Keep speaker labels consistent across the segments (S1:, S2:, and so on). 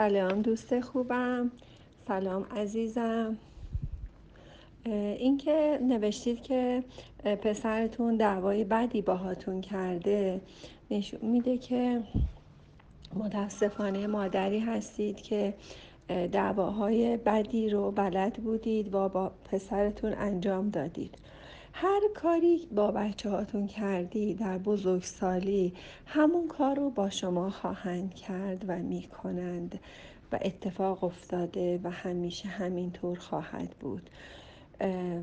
S1: سلام دوست خوبم. سلام عزیزم. اینکه نوشتید که پسرتون دعوای بدی باهاتون کرده نشون میده که متاسفانه مادری هستید که دعواهای بدی رو بلد بودید و با پسرتون انجام دادید. هر کاری با بچه هاتون کردی در بزرگسالی همون کار رو با شما خواهند کرد و می‌کنند و اتفاق افتاده و همیشه همینطور خواهد بود.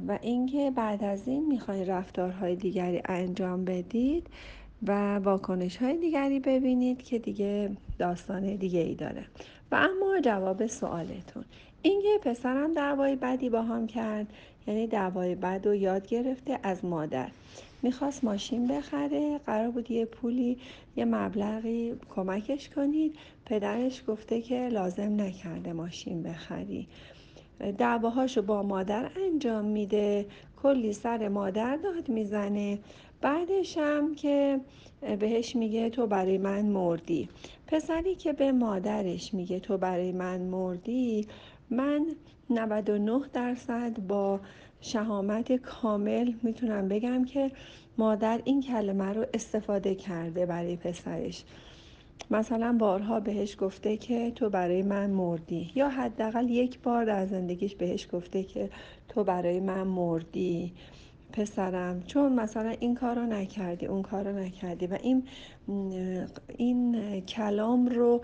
S1: و اینکه بعد از این می‌خواین رفتارهای دیگری انجام بدید و واکنش های دیگری ببینید که دیگه داستان دیگه ای داره. و اما جواب سوالتون. اینکه پسرم دعوای بدی با هم کرد یعنی دعوای بد رو یاد گرفته از مادر. می‌خواست ماشین بخره قرار بود یه پولی یه مبلغی کمکش کنید. پدرش گفته که لازم نکرده ماشین بخری. دعواهاشو با مادر انجام میده. کلی سر مادر داد می‌زنه. بعدش هم که بهش میگه تو برای من مردی. پسری که به مادرش میگه تو برای من مردی من 99 درصد با شهامت کامل می‌تونم بگم که مادر این کلمه رو استفاده کرده برای پسرش. مثلا بارها بهش گفته که تو برای من مردی. یا حداقل یک بار در زندگیش بهش گفته که تو برای من مردی. پسرم چون مثلا این کار رو نکردی اون کار رو نکردی و این این کلام رو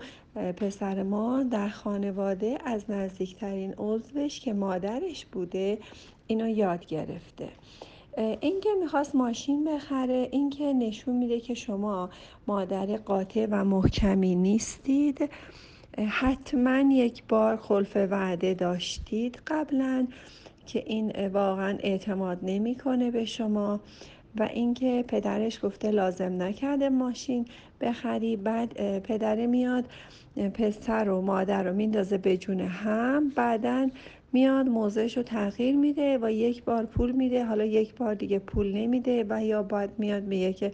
S1: پسر ما در خانواده از نزدیکترین عضوش که مادرش بوده اینو یاد گرفته. اینکه می‌خواست ماشین بخره اینکه نشون میده که شما مادر قاطع و محکمی نیستید. حتما یک بار خلف وعده داشتید. قبلا که این واقعا اعتماد نمی‌کنه به شما و اینکه پدرش گفته لازم نکرده ماشین بخری. بعد پدره میاد پسر و مادر رو میندازه به جون هم. بعدا میاد موضعش رو تغییر میده و یک بار پول میده. حالا یک بار دیگه پول نمیده و یا باید میاد میگه که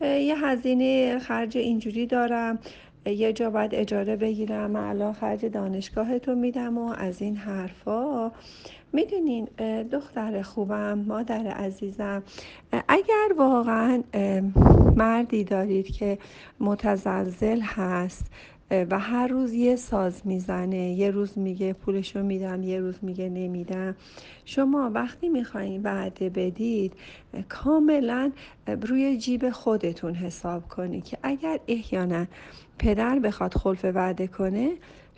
S1: یه هزینه خرج اینجوری دارم. یه جا باید اجاره بگیرم. الان خرج دانشگاه تو میدم و از این حرفا. می‌دونین دختر خوبم مادر عزیزم اگر واقعا مردی دارید که متزلزل هست و هر روز یه ساز می‌زنه یه روز میگه پولشو میدم یه روز میگه نمیدم شما وقتی می‌خواین وعده بدید کاملا روی جیب خودتون حساب کنید که اگر احیانا پدر بخواد خلف وعده کنه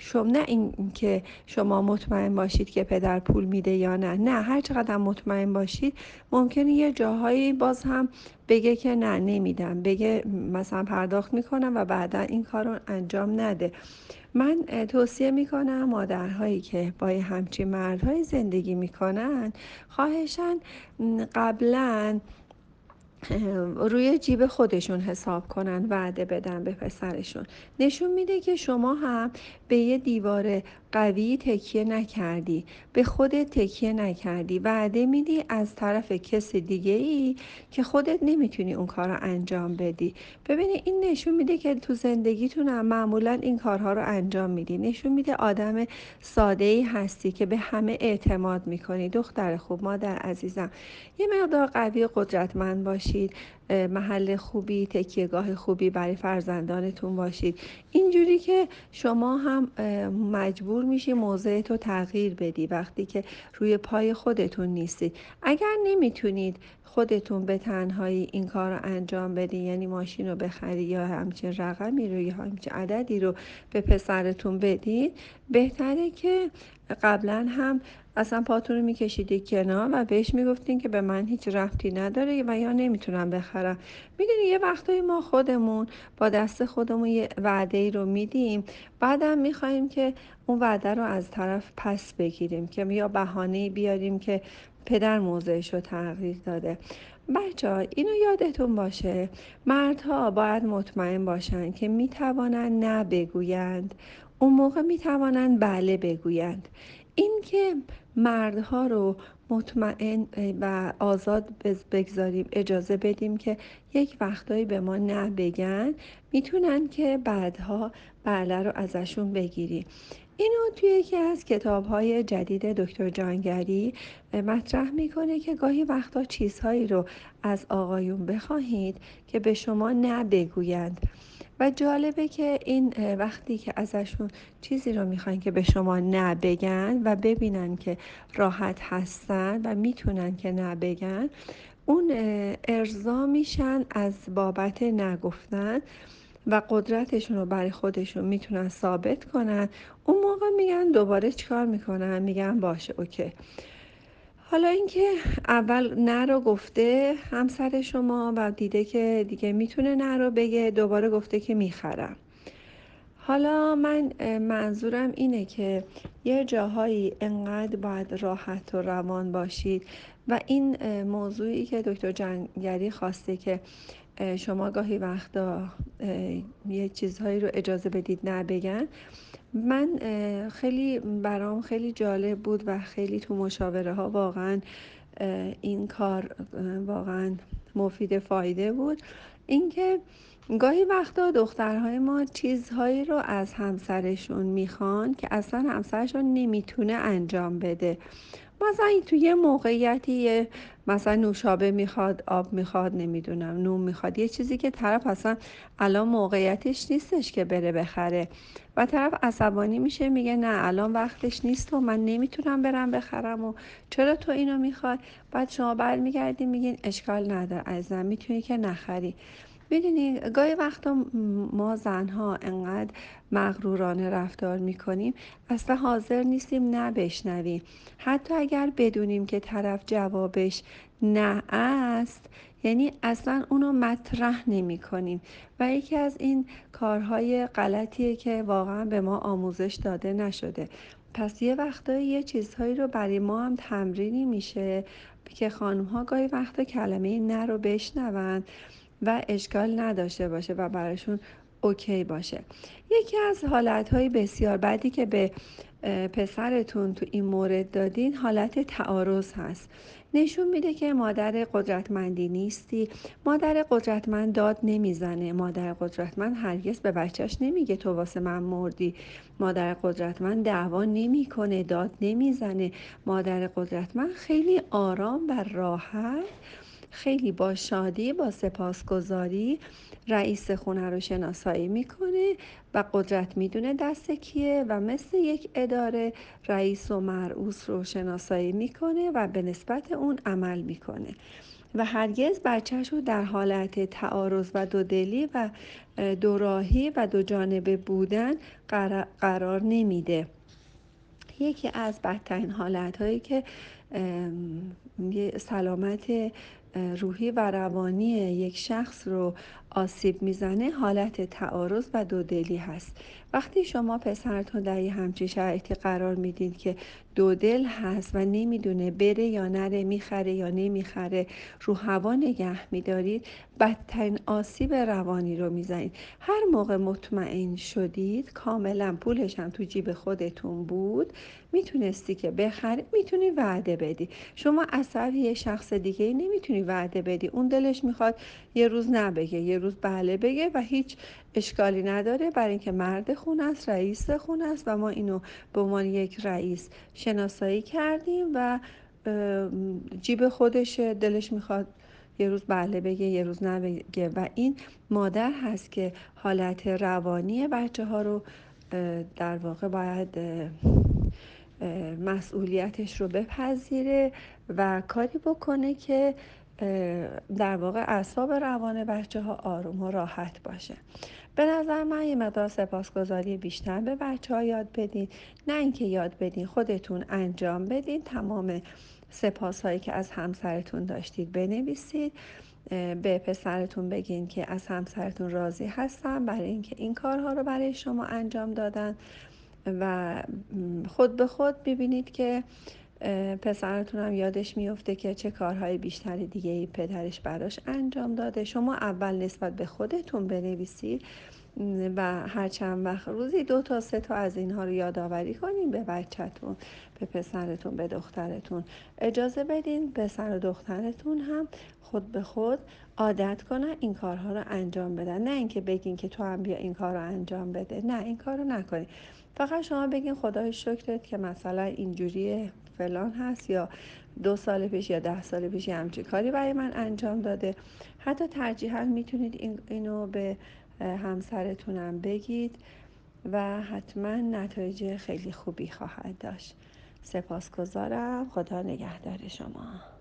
S1: شما نه این که شما مطمئن باشید که پدر پول میده یا نه. نه هر چقدر مطمئن باشید ممکنه یه جاهایی باز هم بگه که نه نمیدم. بگه مثلا پرداخت می‌کنم و بعدا این کار رو انجام نده. من توصیه می‌کنم مادرهایی که با همچین مردهای زندگی می‌کنن خواهشن قبلا روی جیب خودشون حساب کنن وعده بدن به پسرشون. نشون میده که شما هم به یه دیوار قوی تکیه نکردی به خودت تکیه نکردی. وعده میدی از طرف کس دیگه ای که خودت نمی‌تونی اون کار رو انجام بدی. ببینی این نشون میده که تو زندگیتون هم معمولا این کارها رو انجام میدی. نشون میده آدم ساده ای هستی که به همه اعتماد می‌کنی. دختر خوب مادر عزیزم یه مقدار قوی قدرتمند باشید. محل خوبی تکیهگاه خوبی برای فرزندانتون باشید. اینجوری که شما هم مجبور میشی موضع تو تغییر بدی وقتی که روی پای خودتون نیستید. اگر نمی‌تونید خودتون به تنهایی این کار رو انجام بدی یعنی ماشین رو بخری یا همچین رقمی رو یا همچین عددی رو به پسرتون بدید بهتره که قبلا هم اصلا پاتون رو میکشیدی کنار و بهش می‌گفتین که به من هیچ رفتی نداره و یا نمی‌تونم بخرم. می‌دونی یه وقتایی ما خودمون با دست خودمون یه وعده ای رو میدیم. بعدم می‌خوایم که اون وعده رو از طرف پس بگیریم که یا بهانه بیاریم که پدر موضعش رو تغییر داده. بچه ها اینو یادتون باشه. مردها باید مطمئن باشن که می‌توانن نه بگویند اون موقع می توانند بله بگویند. این که مردها رو مطمئن و آزاد بگذاریم اجازه بدیم که یک وقتایی به ما نه بگن می‌تونن که بعدها بله رو ازشون بگیریم. اینو توی یکی از کتاب های جدید دکتر جانگری مطرح می‌کنه که گاهی وقتا چیزهایی رو از آقایون بخواهید که به شما نبگویند و جالبه که این وقتی که ازشون چیزی رو می‌خواین که به شما نبگن و ببینن که راحت هستن و می‌تونن که نبگن اون ارضا میشن از بابت نگفتن و قدرتشون رو برای خودشون می‌تونن ثابت کنن. اون موقع میگن دوباره چیکار می‌کنن؟ میگن باشه اوکی. حالا اینکه اول نه رو گفته همسر شما و دیده که دیگه می‌تونه نه رو بگه دوباره گفته که می‌خرم. حالا من منظورم اینه که یه جاهایی انقدر باید راحت و روان باشید و این موضوعی که دکتر جنگری خواسته که شما گاهی وقتا یه چیزهایی رو اجازه بدید نبگن من خیلی برام خیلی جالب بود و خیلی تو مشاوره ها واقعا این کار واقعا مفید فایده بود. اینکه گاهی وقتا دخترهای ما چیزهایی رو از همسرشون می‌خوان که اصلا همسرشون نمی‌تونه انجام بده. مثلا تو یه موقعیتی مثلا نوشابه می‌خواد آب می‌خواد نمی‌دونم نون می‌خواد. یه چیزی که طرف اصلا الان موقعیتش نیستش که بره بخره. و طرف عصبانی میشه میگه نه الان وقتش نیست و من نمی‌تونم برم بخرم و چرا تو اینو می‌خوای؟ بعد شما برمیگردی میگین اشکال نداره. عزیزم می‌تونی که نخری. می‌دونی گاهی وقتا ما زنها انقدر مغرورانه رفتار می‌کنیم اصلا حاضر نیستیم نه بشنویم. حتی اگر بدونیم که طرف جوابش نه است یعنی اصلا اونو مطرح نمی کنیم و یکی از این کارهای غلطیه که واقعا به ما آموزش داده نشده. پس یه وقتایی یه چیزهایی رو برای ما هم تمرینی میشه که خانم ها گاهی وقتا کلمه نه رو بشنوند. و اشکال نداشته باشه و براشون اوکی باشه. یکی از حالتهای بسیار بدی که به پسرتون تو این مورد دادین حالت تعارض هست. نشون میده که مادر قدرتمندی نیستی. مادر قدرتمند داد نمی‌زنه. مادر قدرتمند هرگز به بچهش نمیگه تو واسه من مردی. مادر قدرتمند دعوا نمی‌کنه داد نمی‌زنه. مادر قدرتمند خیلی آرام و راحت خیلی با شادی با سپاسگزاری رئیس خونه رو شناسایی می‌کنه و قدرت می‌دونه دست کیه و مثل یک اداره رئیس و مرعوس رو شناسایی می‌کنه و به نسبت اون عمل می‌کنه. و هرگز بچهش رو در حالت تعارض و دودلی و دوراهی و دو جانبه بودن قرار نمیده. یکی از بدترین حالت هایی که سلامت روحی و روانی یک شخص رو آسیب می‌زنه حالت تعارض و دودلی هست. وقتی شما پسرتون در یه همچین شرایطی قرار می‌دید که دو دل هست و نمی‌دونه بره یا نره می‌خره یا نمی‌خره رو هوا نگه میدارید بدترین آسیب روانی رو می‌زنید. هر موقع مطمئن شدید کاملا پولش هم تو جیب خودتون بود می‌تونستی که بخری می‌تونی وعده بدی. شما اثر یه شخص دیگه نمی‌تونی وعده بدی. اون دلش می‌خواد یه روز نبگه یه روز بله بگه و هیچ اشکالی نداره. برای اینکه مرد خونه است رئیس خونه است و ما اینو به عنوان یک رئیس شناسایی کردیم و جیب خودش دلش می‌خواد یه روز بله بگه یه روز نبگه و این مادر هست که حالت روانی بچه ها رو در واقع باید مسئولیتش رو بپذیره و کاری بکنه که در واقع اعصاب روان بچه ها آروم و راحت باشه. به نظر من یه مقدار سپاسگزاری بیشتر به بچه ها یاد بدین. نه اینکه یاد بدین خودتون انجام بدین. تمام سپاس هایی که از همسرتون داشتید بنویسید به پسرتون بگین که از همسرتون راضی هستم برای اینکه این کارها رو برای شما انجام دادن. و خود به خود ببینید که پسرتون هم یادش میفته که چه کارهای بیشتری دیگه ای پدرش براش انجام داده. شما اول نسبت به خودتون بنویسید و هر چند وقت روزی دو تا سه تا از اینها رو یادآوری کنین به بچهتون به پسرتون به دخترتون. اجازه بدین پسر و دخترتون هم خود به خود عادت کنن این کارها رو انجام بدن. نه اینکه بگین که تو هم بیا این کار رو انجام بده. نه این کار رو نکنید فقط شما بگین خدای شکرت که مثلا اینجوری فلان هست یا دو سال پیش یا ده سال پیش همچی کاری برای من انجام داده. حتی ترجیحا می‌تونید اینو به همسرتونم بگید و حتما نتایج خیلی خوبی خواهد داشت. سپاسگزارم. خدا نگهدار شما.